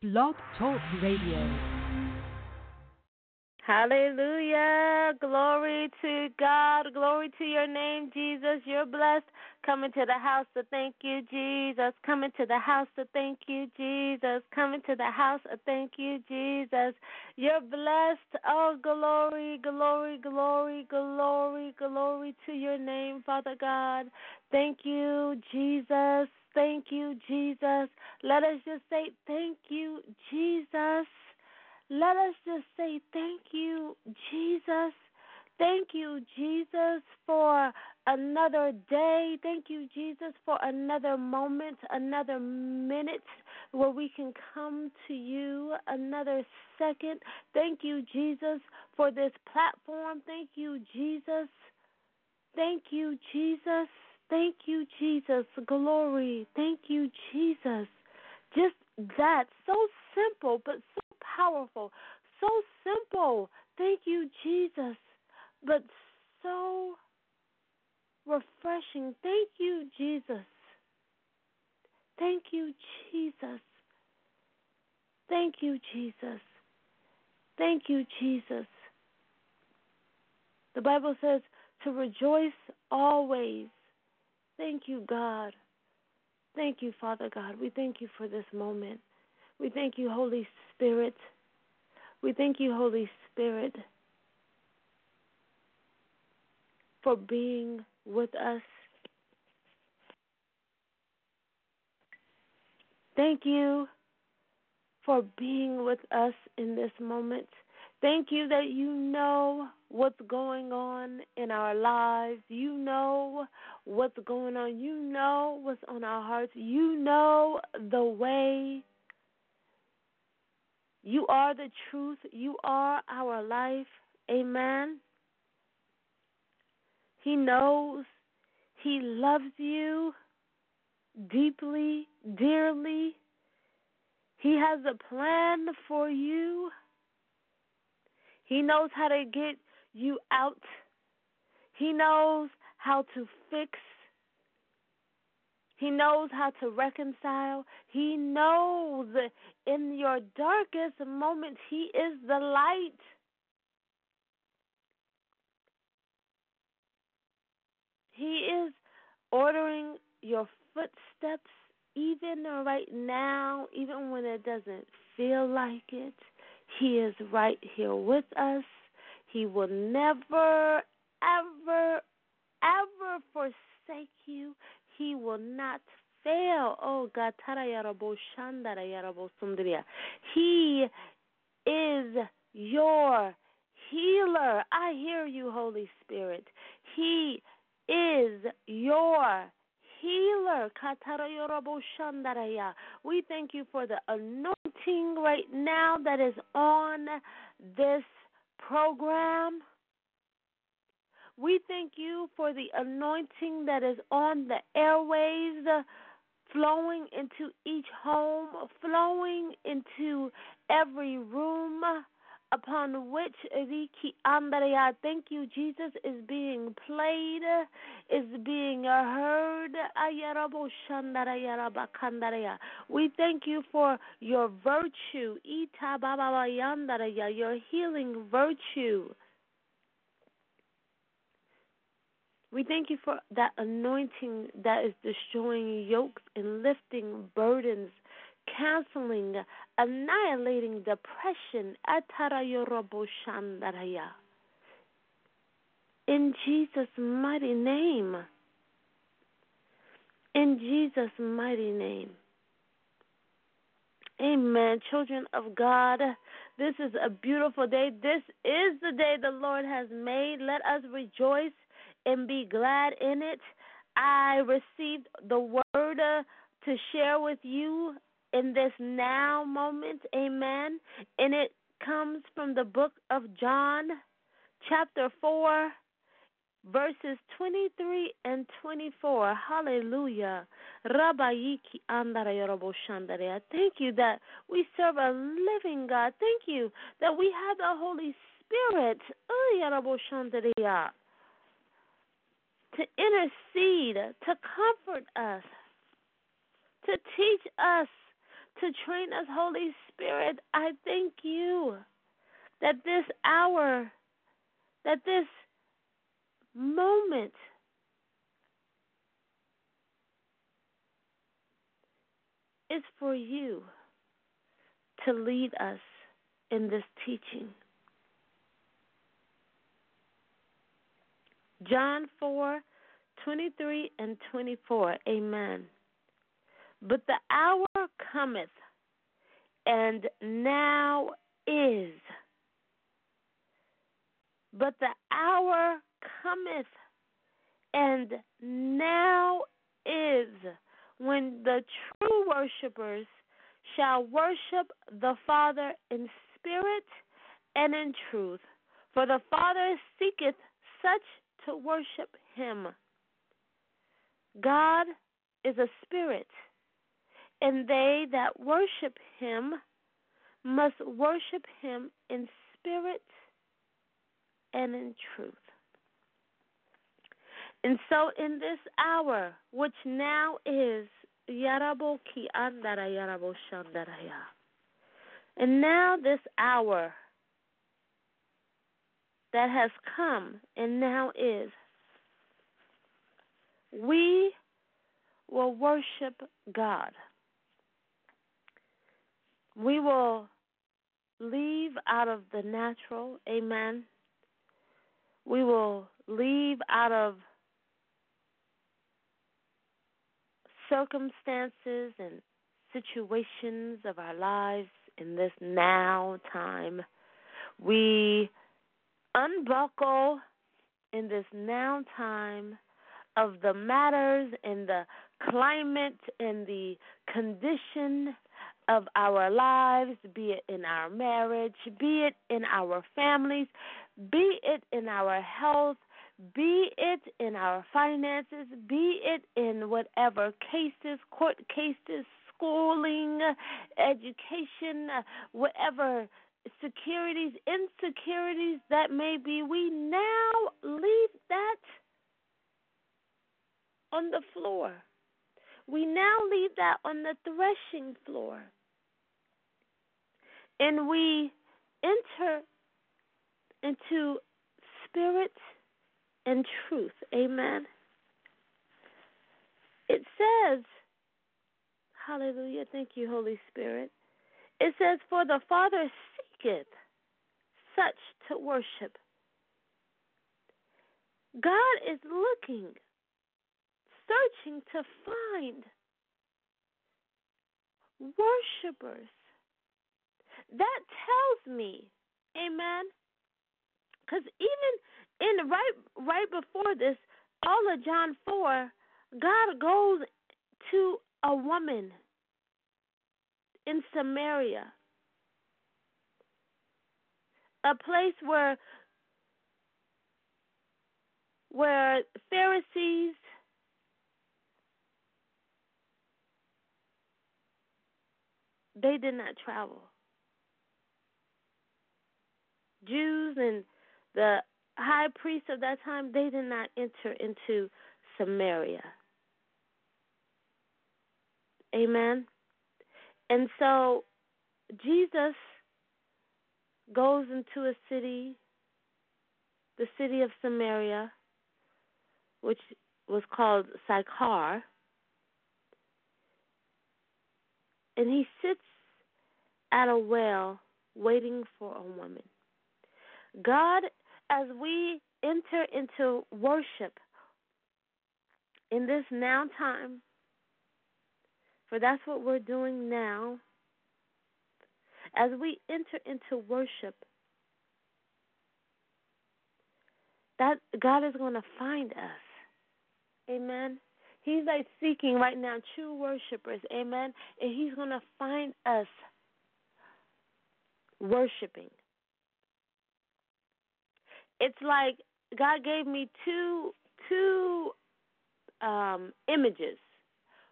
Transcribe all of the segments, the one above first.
Blog Talk Radio. Hallelujah. Glory to God. Glory to your name, Jesus. You're blessed. Coming to the house to thank you, Jesus. Coming to the house to thank you, Jesus. Coming to the house to thank you, Jesus. You're blessed. Oh, glory, glory, glory, glory, glory to your name, Father God. Thank you, Jesus. Thank you, Jesus. Let us just say, Thank you, Jesus. Let us just say, Thank you, Jesus. Thank you, Jesus, for another day. Thank you, Jesus, for another moment, another minute where we can come to you, another second. Thank you, Jesus, for this platform. Thank you, Jesus. Thank you, Jesus. Thank you, Jesus. Glory. Thank you, Jesus. Just that. So simple, but so powerful. So simple. Thank you, Jesus. But so refreshing. Thank you, Jesus. Thank you, Jesus. Thank you, Jesus. Thank you, Jesus. The Bible says to rejoice always Thank you, God. Thank you, Father God. We thank you for this moment. We thank you, Holy Spirit. We thank you, Holy Spirit, for being with us. Thank you for being with us in this moment. Thank you that you know what's going on in our lives. You know what's going on. You know what's on our hearts. You know the way. You are the truth. You are our life. Amen. He knows. He loves you deeply, dearly. He has a plan for you. He knows how to get you out. He knows how to fix. He knows how to reconcile. He knows in your darkest moments, He is the light. He is ordering your footsteps even right now, even when it doesn't feel like it. He is right here with us. He will never, ever, ever forsake you. He will not fail. Oh God, He is your healer. I hear you, Holy Spirit. He is your healer. We thank you for the anointing right now that is on this program. We thank you for the anointing that is on the airways, flowing into each home, flowing into every room upon which Andrea, thank you, Jesus, is being played, is being heard. We thank you for your virtue, your healing virtue. We thank you for that anointing that is destroying yokes and lifting burdens canceling, annihilating depression. In Jesus' mighty name. In Jesus' mighty name. Amen. Children of God, this is a beautiful day. This is the day the Lord has made. Let us rejoice and be glad in it. I received the word uh, to share with you in this now moment. Amen. And it comes from the book of John, chapter 4, verses 23 and 24. Hallelujah. Rabbayiki I thank you that we serve a living God. Thank you that we have the Holy Spirit to intercede, to comfort us, to teach us to train us, Holy Spirit. I thank you that this hour, that this moment, is for you to lead us in this teaching. John 4 23 and 24. Amen. But the hour cometh, and now is. But the hour cometh, and now is when the true worshippers shall worship the Father in spirit and in truth. For the Father seeketh such to worship him. God is a spirit, and they that worship him must worship him in spirit and in truth. And so, in this hour, which now is Yaraboki Andara Yarabo Shandaraya, and now this hour that has come and now is, we will worship God. We will leave out of the natural, amen. We will leave out of circumstances and situations of our lives in this now time. We unbuckle in this now time of the matters and the climate and the condition of our lives, be it in our marriage, be it in our families, be it in our health, be it in our finances, be it in whatever cases, court cases, schooling, education, whatever securities, insecurities that may be, we now leave that on the floor. We now leave that on the threshing floor. And we enter into spirit and truth. Amen. It says, Hallelujah. Thank you, Holy Spirit. It says, For the Father seeketh such to worship. God is looking, searching to find worshipers. That tells me, amen, because even in right right before this, all of John four, God goes to a woman in Samaria, a place where where Pharisees they did not travel. Jews and the high priests of that time, they did not enter into Samaria. Amen. And so Jesus goes into a city, the city of Samaria, which was called Sychar, and he sits at a well waiting for a woman. God, as we enter into worship in this now time, for that's what we're doing now, as we enter into worship, that God is going to find us. Amen. He's like seeking right now true worshipers. Amen. And He's going to find us worshiping it's like God gave me two two um images.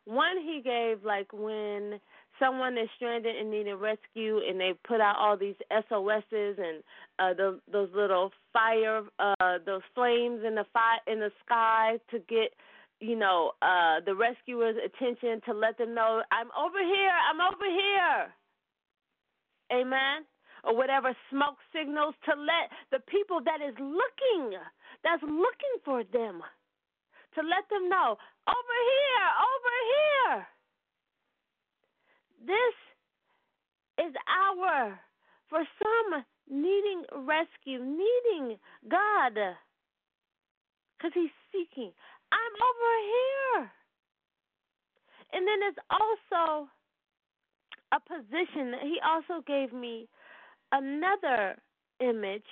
One he gave like when someone is stranded and needing rescue and they put out all these SOSs and uh those those little fire uh those flames in the fire in the sky to get you know, uh, the rescuer's attention to let them know, I'm over here, I'm over here. Amen. Or whatever smoke signals to let the people that is looking, that's looking for them, to let them know, over here, over here. This is our, for some needing rescue, needing God, because He's seeking. I'm over here. And then there's also a position. That he also gave me another image,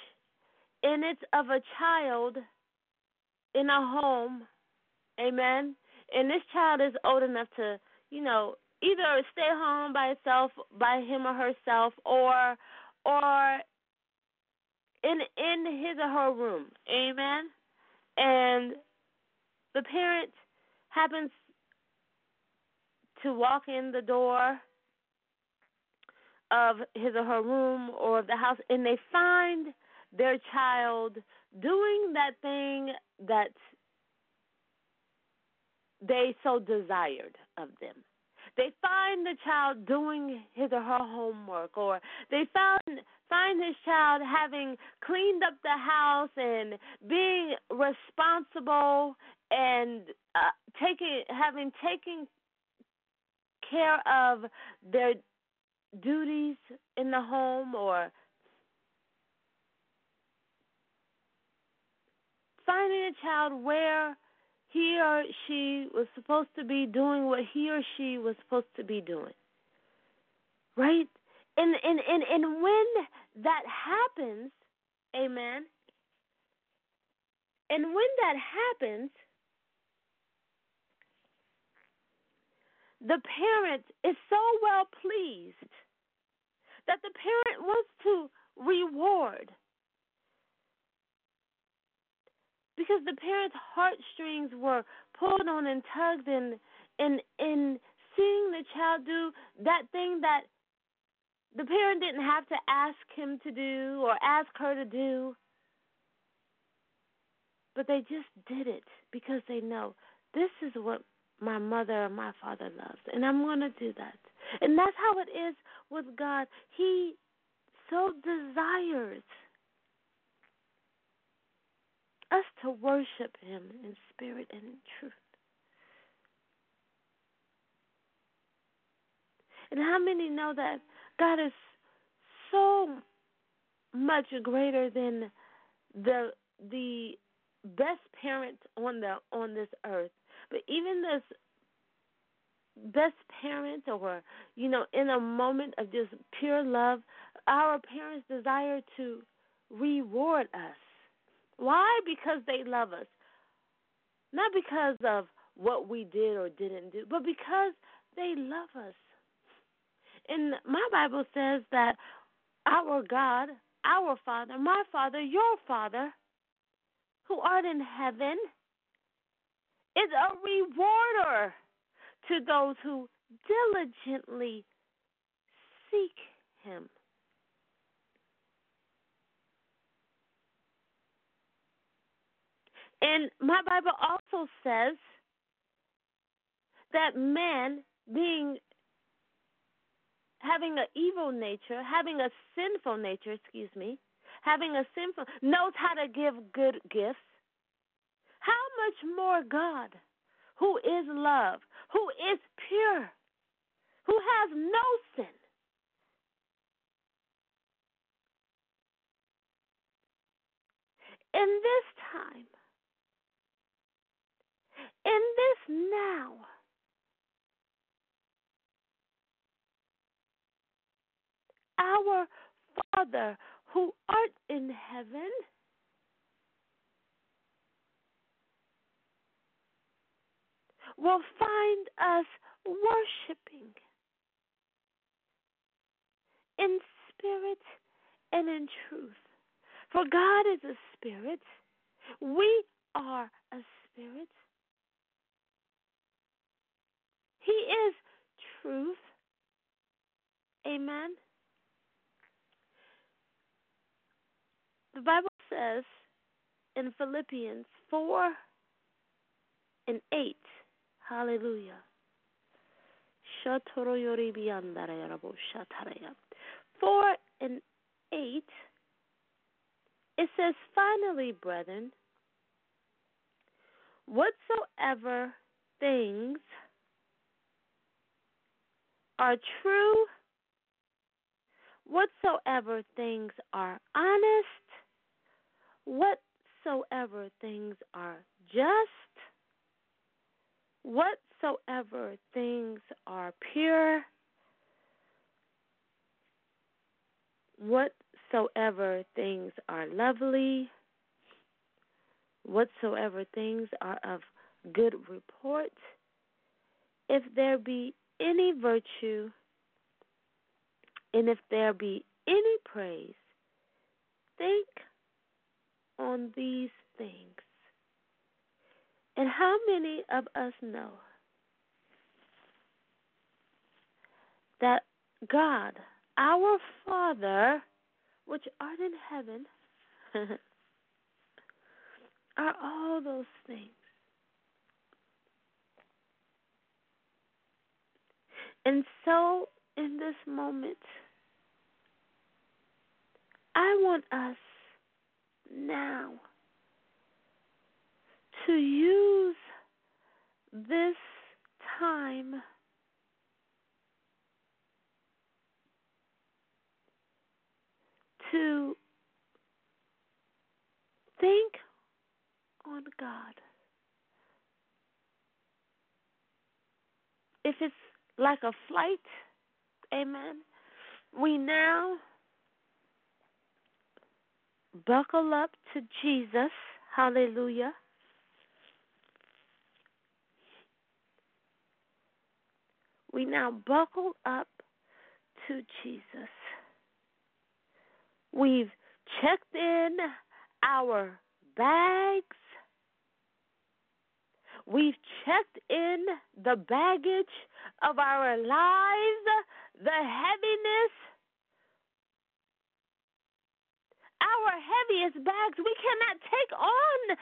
and it's of a child in a home. Amen. And this child is old enough to, you know, either stay home by itself, by him or herself, or or in in his or her room. Amen. And the parent happens to walk in the door of his or her room or of the house and they find their child doing that thing that they so desired of them. They find the child doing his or her homework, or they found find his child having cleaned up the house and being responsible and uh, taking having taken care of their duties in the home or finding a child where he or she was supposed to be doing what he or she was supposed to be doing. Right? And and and, and when that happens, amen. And when that happens, the parent is so well pleased that the parent wants to reward. Because the parent's heartstrings were pulled on and tugged and in in seeing the child do that thing that the parent didn't have to ask him to do or ask her to do. But they just did it because they know this is what my mother or my father loves and I'm going to do that and that's how it is with God he so desires us to worship Him in spirit and in truth. And how many know that God is so much greater than the the best parent on the on this earth, but even this best parent or you know in a moment of just pure love our parents desire to reward us why? Because they love us. Not because of what we did or didn't do, but because they love us. And my Bible says that our God, our Father, my Father, your Father, who art in heaven, is a rewarder to those who diligently seek him. And my Bible also says that man being having an evil nature, having a sinful nature, excuse me, having a sinful knows how to give good gifts. How much more God, who is love, who is pure, who has no sin, in this time in this now. Our Father who art in heaven, will find us worshiping in spirit and in truth. For God is a spirit. We are a spirit. He is truth. Amen. The Bible says in Philippians 4 and 8. Hallelujah. Four and eight, it says, Finally, brethren, whatsoever things are true, whatsoever things are honest, whatsoever things are just, whatsoever things are pure, whatsoever things are lovely, whatsoever things are of good report, if there be any virtue, and if there be any praise, think on these things. And how many of us know that God, our Father, which art in heaven, are all those things? And so, in this moment, I want us now to use this time to think on God. If it's like a flight, amen, we now buckle up to Jesus. Hallelujah. We now buckle up to Jesus. We've checked in our bags. We've checked in the baggage of our lives, the heaviness, our heaviest bags. We cannot take on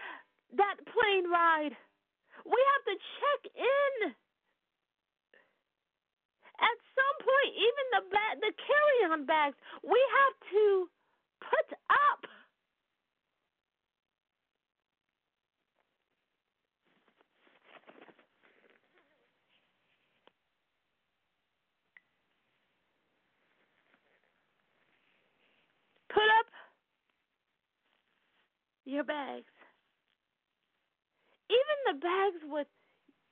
that plane ride. We have to check in. At some point, even the ba- the carry-on bags, we have to put up. Put up your bags. Even the bags with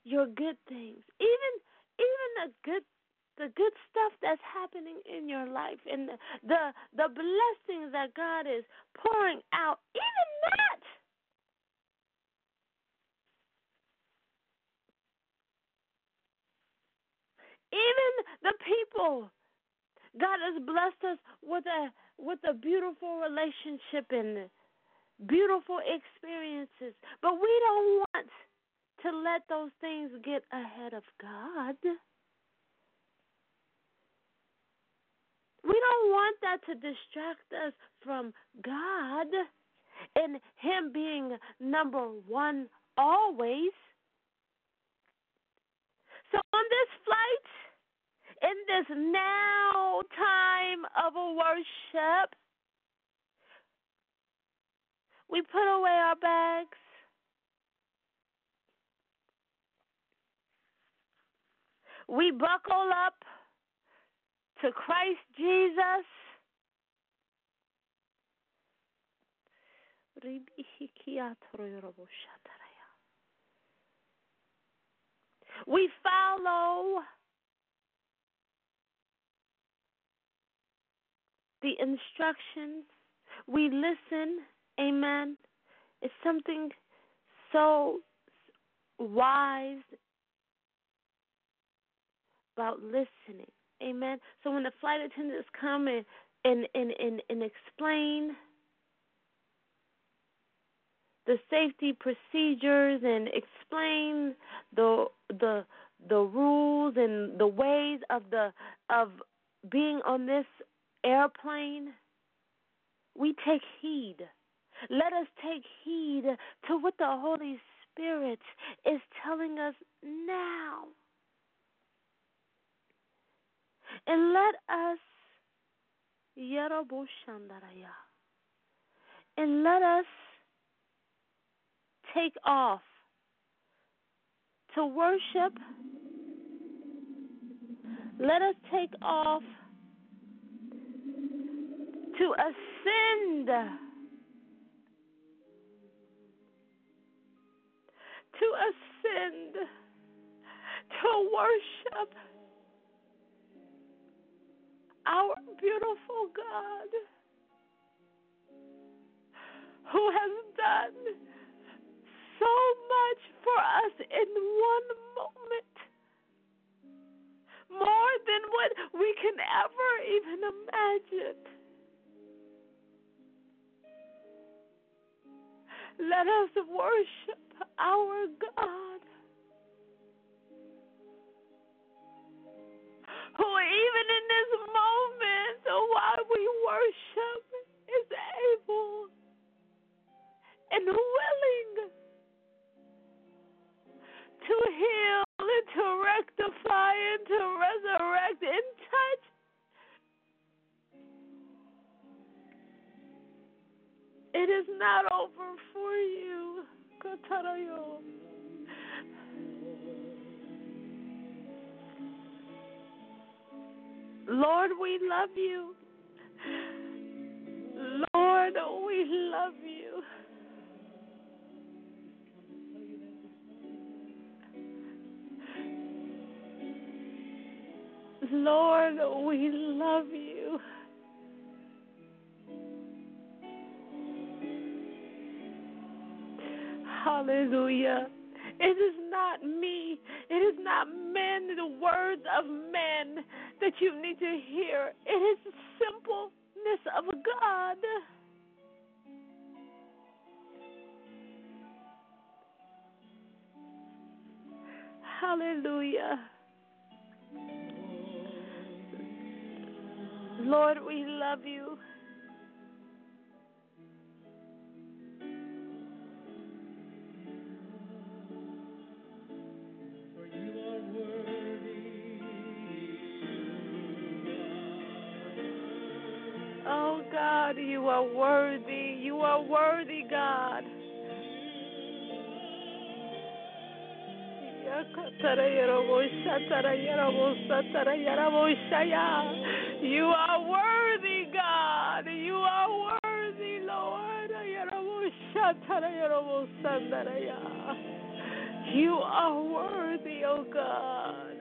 your good things. Even even the good the good stuff that's happening in your life and the the, the blessings that God is pouring out. Even that even the people God has blessed us with a with a beautiful relationship and beautiful experiences. But we don't want to let those things get ahead of God. We don't want that to distract us from God and Him being number one always. So on this flight, in this now time of worship, we put away our bags. We buckle up to Christ Jesus. We follow the instructions. We listen. Amen. It's something so wise about listening. Amen. So when the flight attendants come and and and and, and explain the safety procedures and explain the the the rules and the ways of the of being on this airplane, we take heed. Let us take heed to what the Holy Spirit is telling us now. And let us and let us take off to worship. Let us take off to ascend. To ascend, to worship our beautiful God who has done so much for us in one moment. More than what we can ever even imagine. Let us worship our God. Who, even in this moment, while we worship, is able and willing to heal and to rectify and to resurrect and touch. It is not over for you. Lord, we love you. Lord, we love you. Lord, we love you. Hallelujah. It is not me. It is not men, the words of men that you need to hear. It is the simpleness of God. Hallelujah. Lord, we love you. God, you are worthy. You are worthy, God. You are worthy, God. You are worthy, Lord. You are worthy, oh God.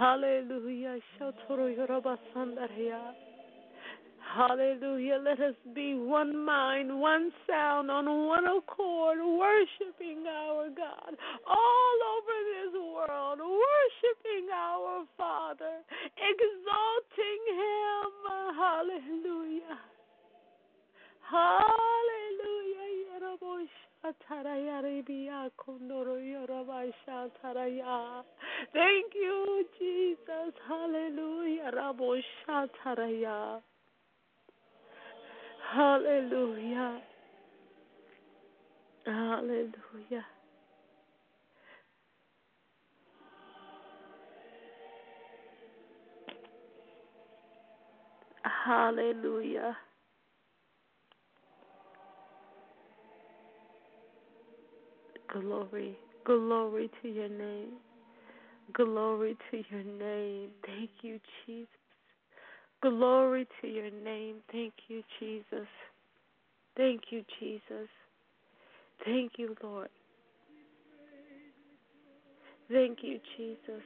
Hallelujah. Hallelujah. Let us be one mind, one sound, on one accord, worshiping our God all over this world, worshiping our Father, exalting Him. Hallelujah. Hallelujah. Thank you, Jesus. Hallelujah. Hallelujah. Hallelujah. Hallelujah. Glory, glory to your name. Glory to your name. Thank you, Jesus. Glory to your name. Thank you, Jesus. Thank you, Jesus. Thank you, Lord. Thank you, Jesus.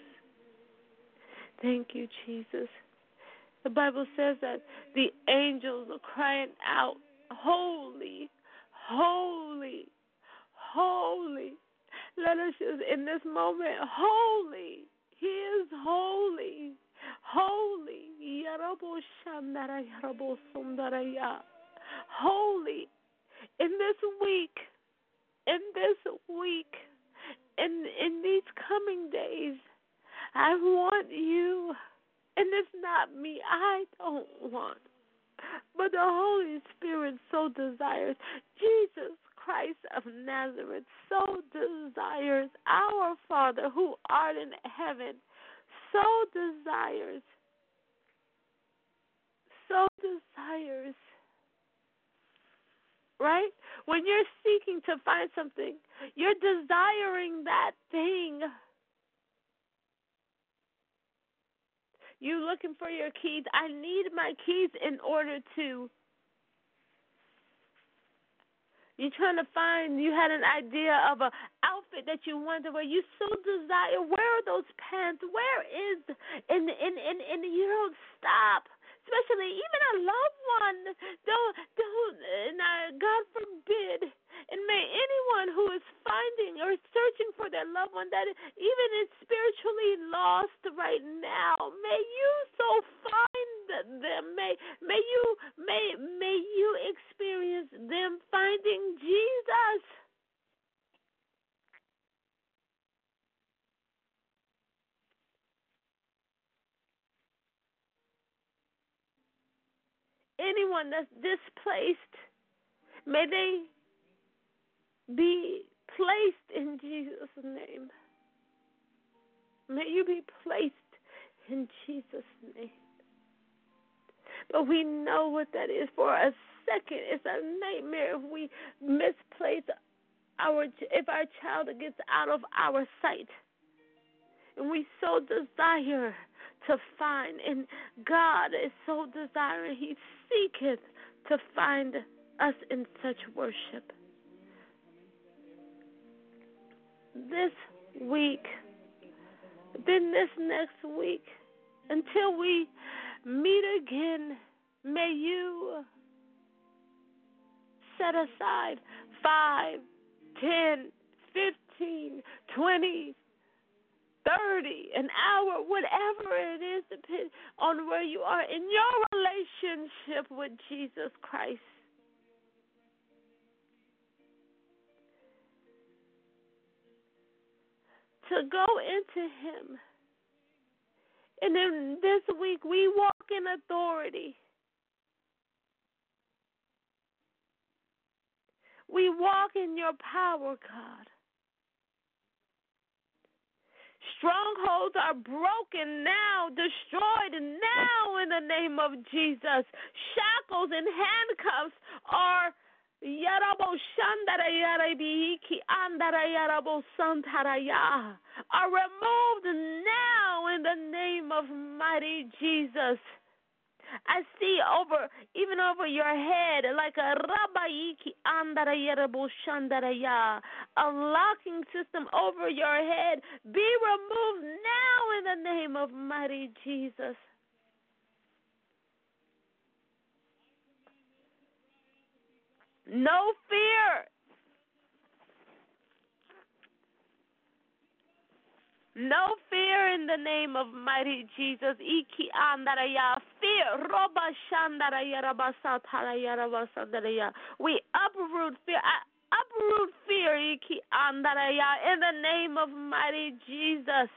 Thank you, Jesus. The Bible says that the angels are crying out, Holy, holy, holy. Let us just, in this moment, holy. He is holy. Holy. Holy. In this week, in this week, in in these coming days, I want you, and it's not me. I don't want, but the Holy Spirit so desires. Jesus Christ of Nazareth so desires our Father who art in heaven, so desires, so desires right? When you're seeking to find something, you're desiring that thing. You looking for your keys. I need my keys in order to. You're trying to find. You had an idea of a outfit that you wanted where You so desire. Where are those pants? Where is? And and and and you don't stop especially even a loved one. Don't, don't, uh, God forbid. And may anyone who is finding or searching for their loved one that even is spiritually lost right now, may you so find them. May may you may may you experience them finding Jesus. anyone that's displaced, may they be placed in Jesus' name. May you be placed in Jesus' name. But we know what that is. For a second, it's a nightmare if we misplace our if our child gets out of our sight, and we so desire to find, and God is so desiring. He seeketh to find us in such worship. This week, then this next week, until we meet again, may you set aside five, ten, fifteen, twenty, 30, an hour, whatever it is, depending on where you are in your relationship with Jesus Christ. To go into Him. And then this week, we walk in authority. We walk in your power, God. Strongholds are broken now, destroyed now in the name of Jesus. Shackles and handcuffs are Yarabo Shandara Yarabiki Andara Yarabo Santaraya are removed now in the name of mighty Jesus. I see over, even over your head, like a rabayiki andarayarabushandaraya, a locking system over your head. Be removed now in the name of mighty Jesus. No fear No fear in the name of mighty Jesus. Iki andaraya. Fear. Roba shandaraya rabasataraya rabasandaraya. We uproot fear. Uproot fear. Iki andaraya. In the name of mighty Jesus.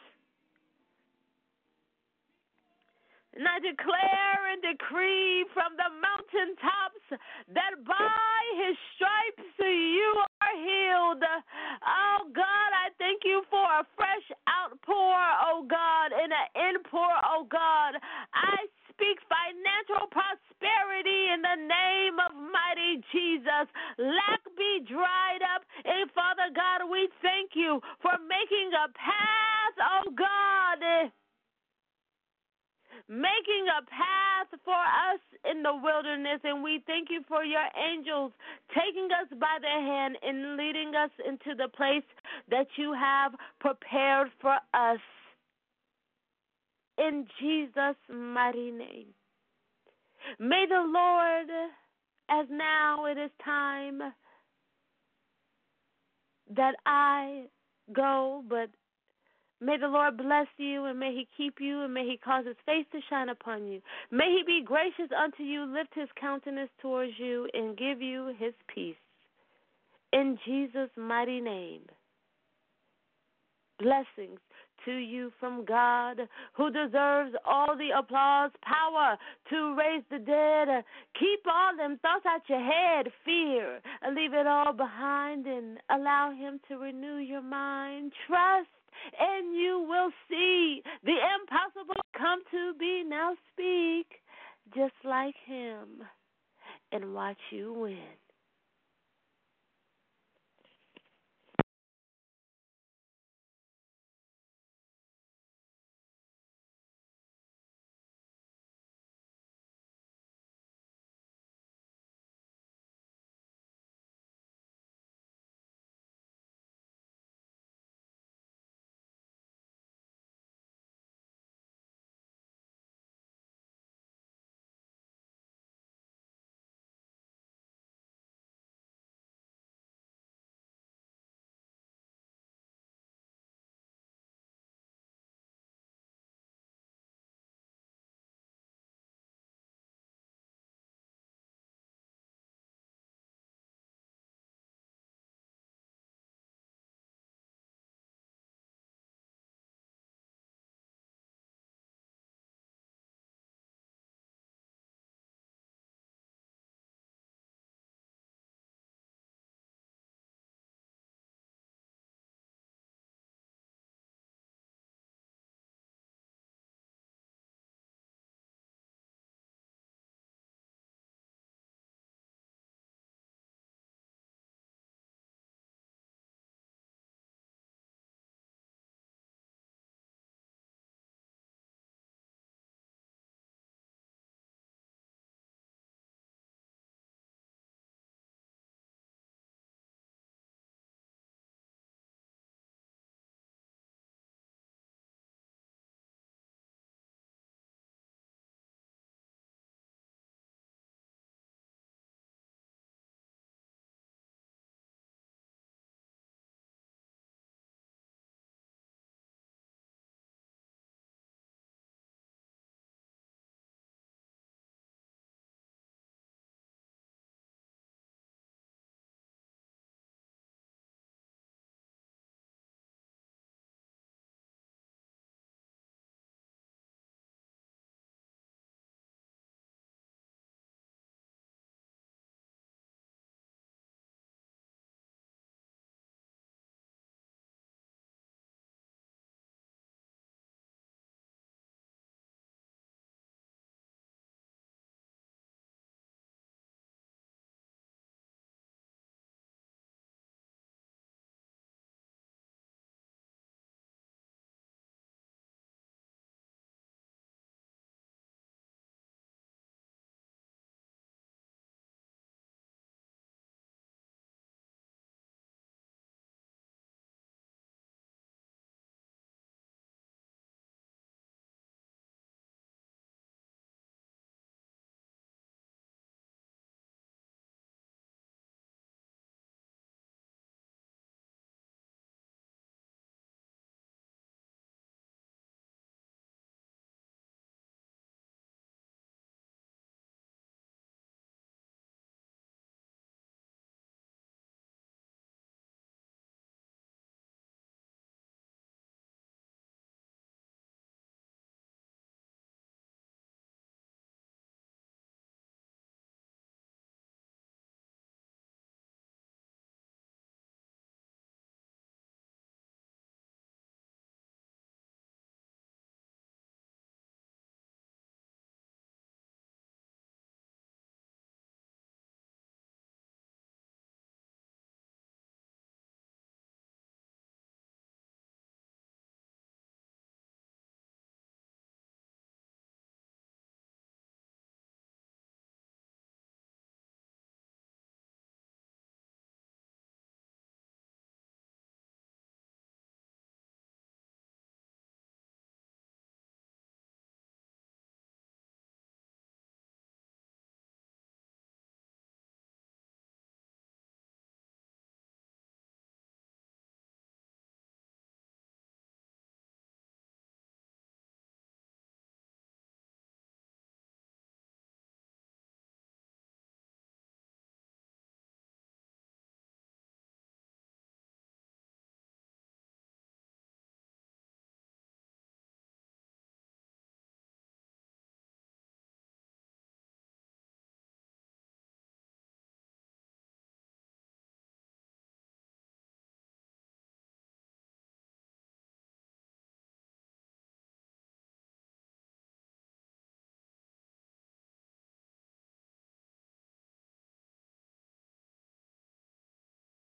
And I declare and decree from the mountaintops that by his stripes you are healed. Oh God, I thank you for a fresh outpour, oh God, and an inpour, oh God. I speak financial prosperity in the name of mighty Jesus. Lack be dried up. And Father God, we thank you for making a path, oh God making a path for us in the wilderness. And we thank you for your angels taking us by the hand and leading us into the place that you have prepared for us. In Jesus' mighty name. May the Lord, as now it is time that I go, but May the Lord bless you, and may He keep you, and may He cause His face to shine upon you. May He be gracious unto you, lift His countenance towards you, and give you His peace. In Jesus' mighty name. Blessings to you from God, who deserves all the applause, power to raise the dead. Keep all them thoughts out your head, fear, leave it all behind, and allow Him to renew your mind. Trust and you will see the impossible come to be. Now speak just like him and watch you win.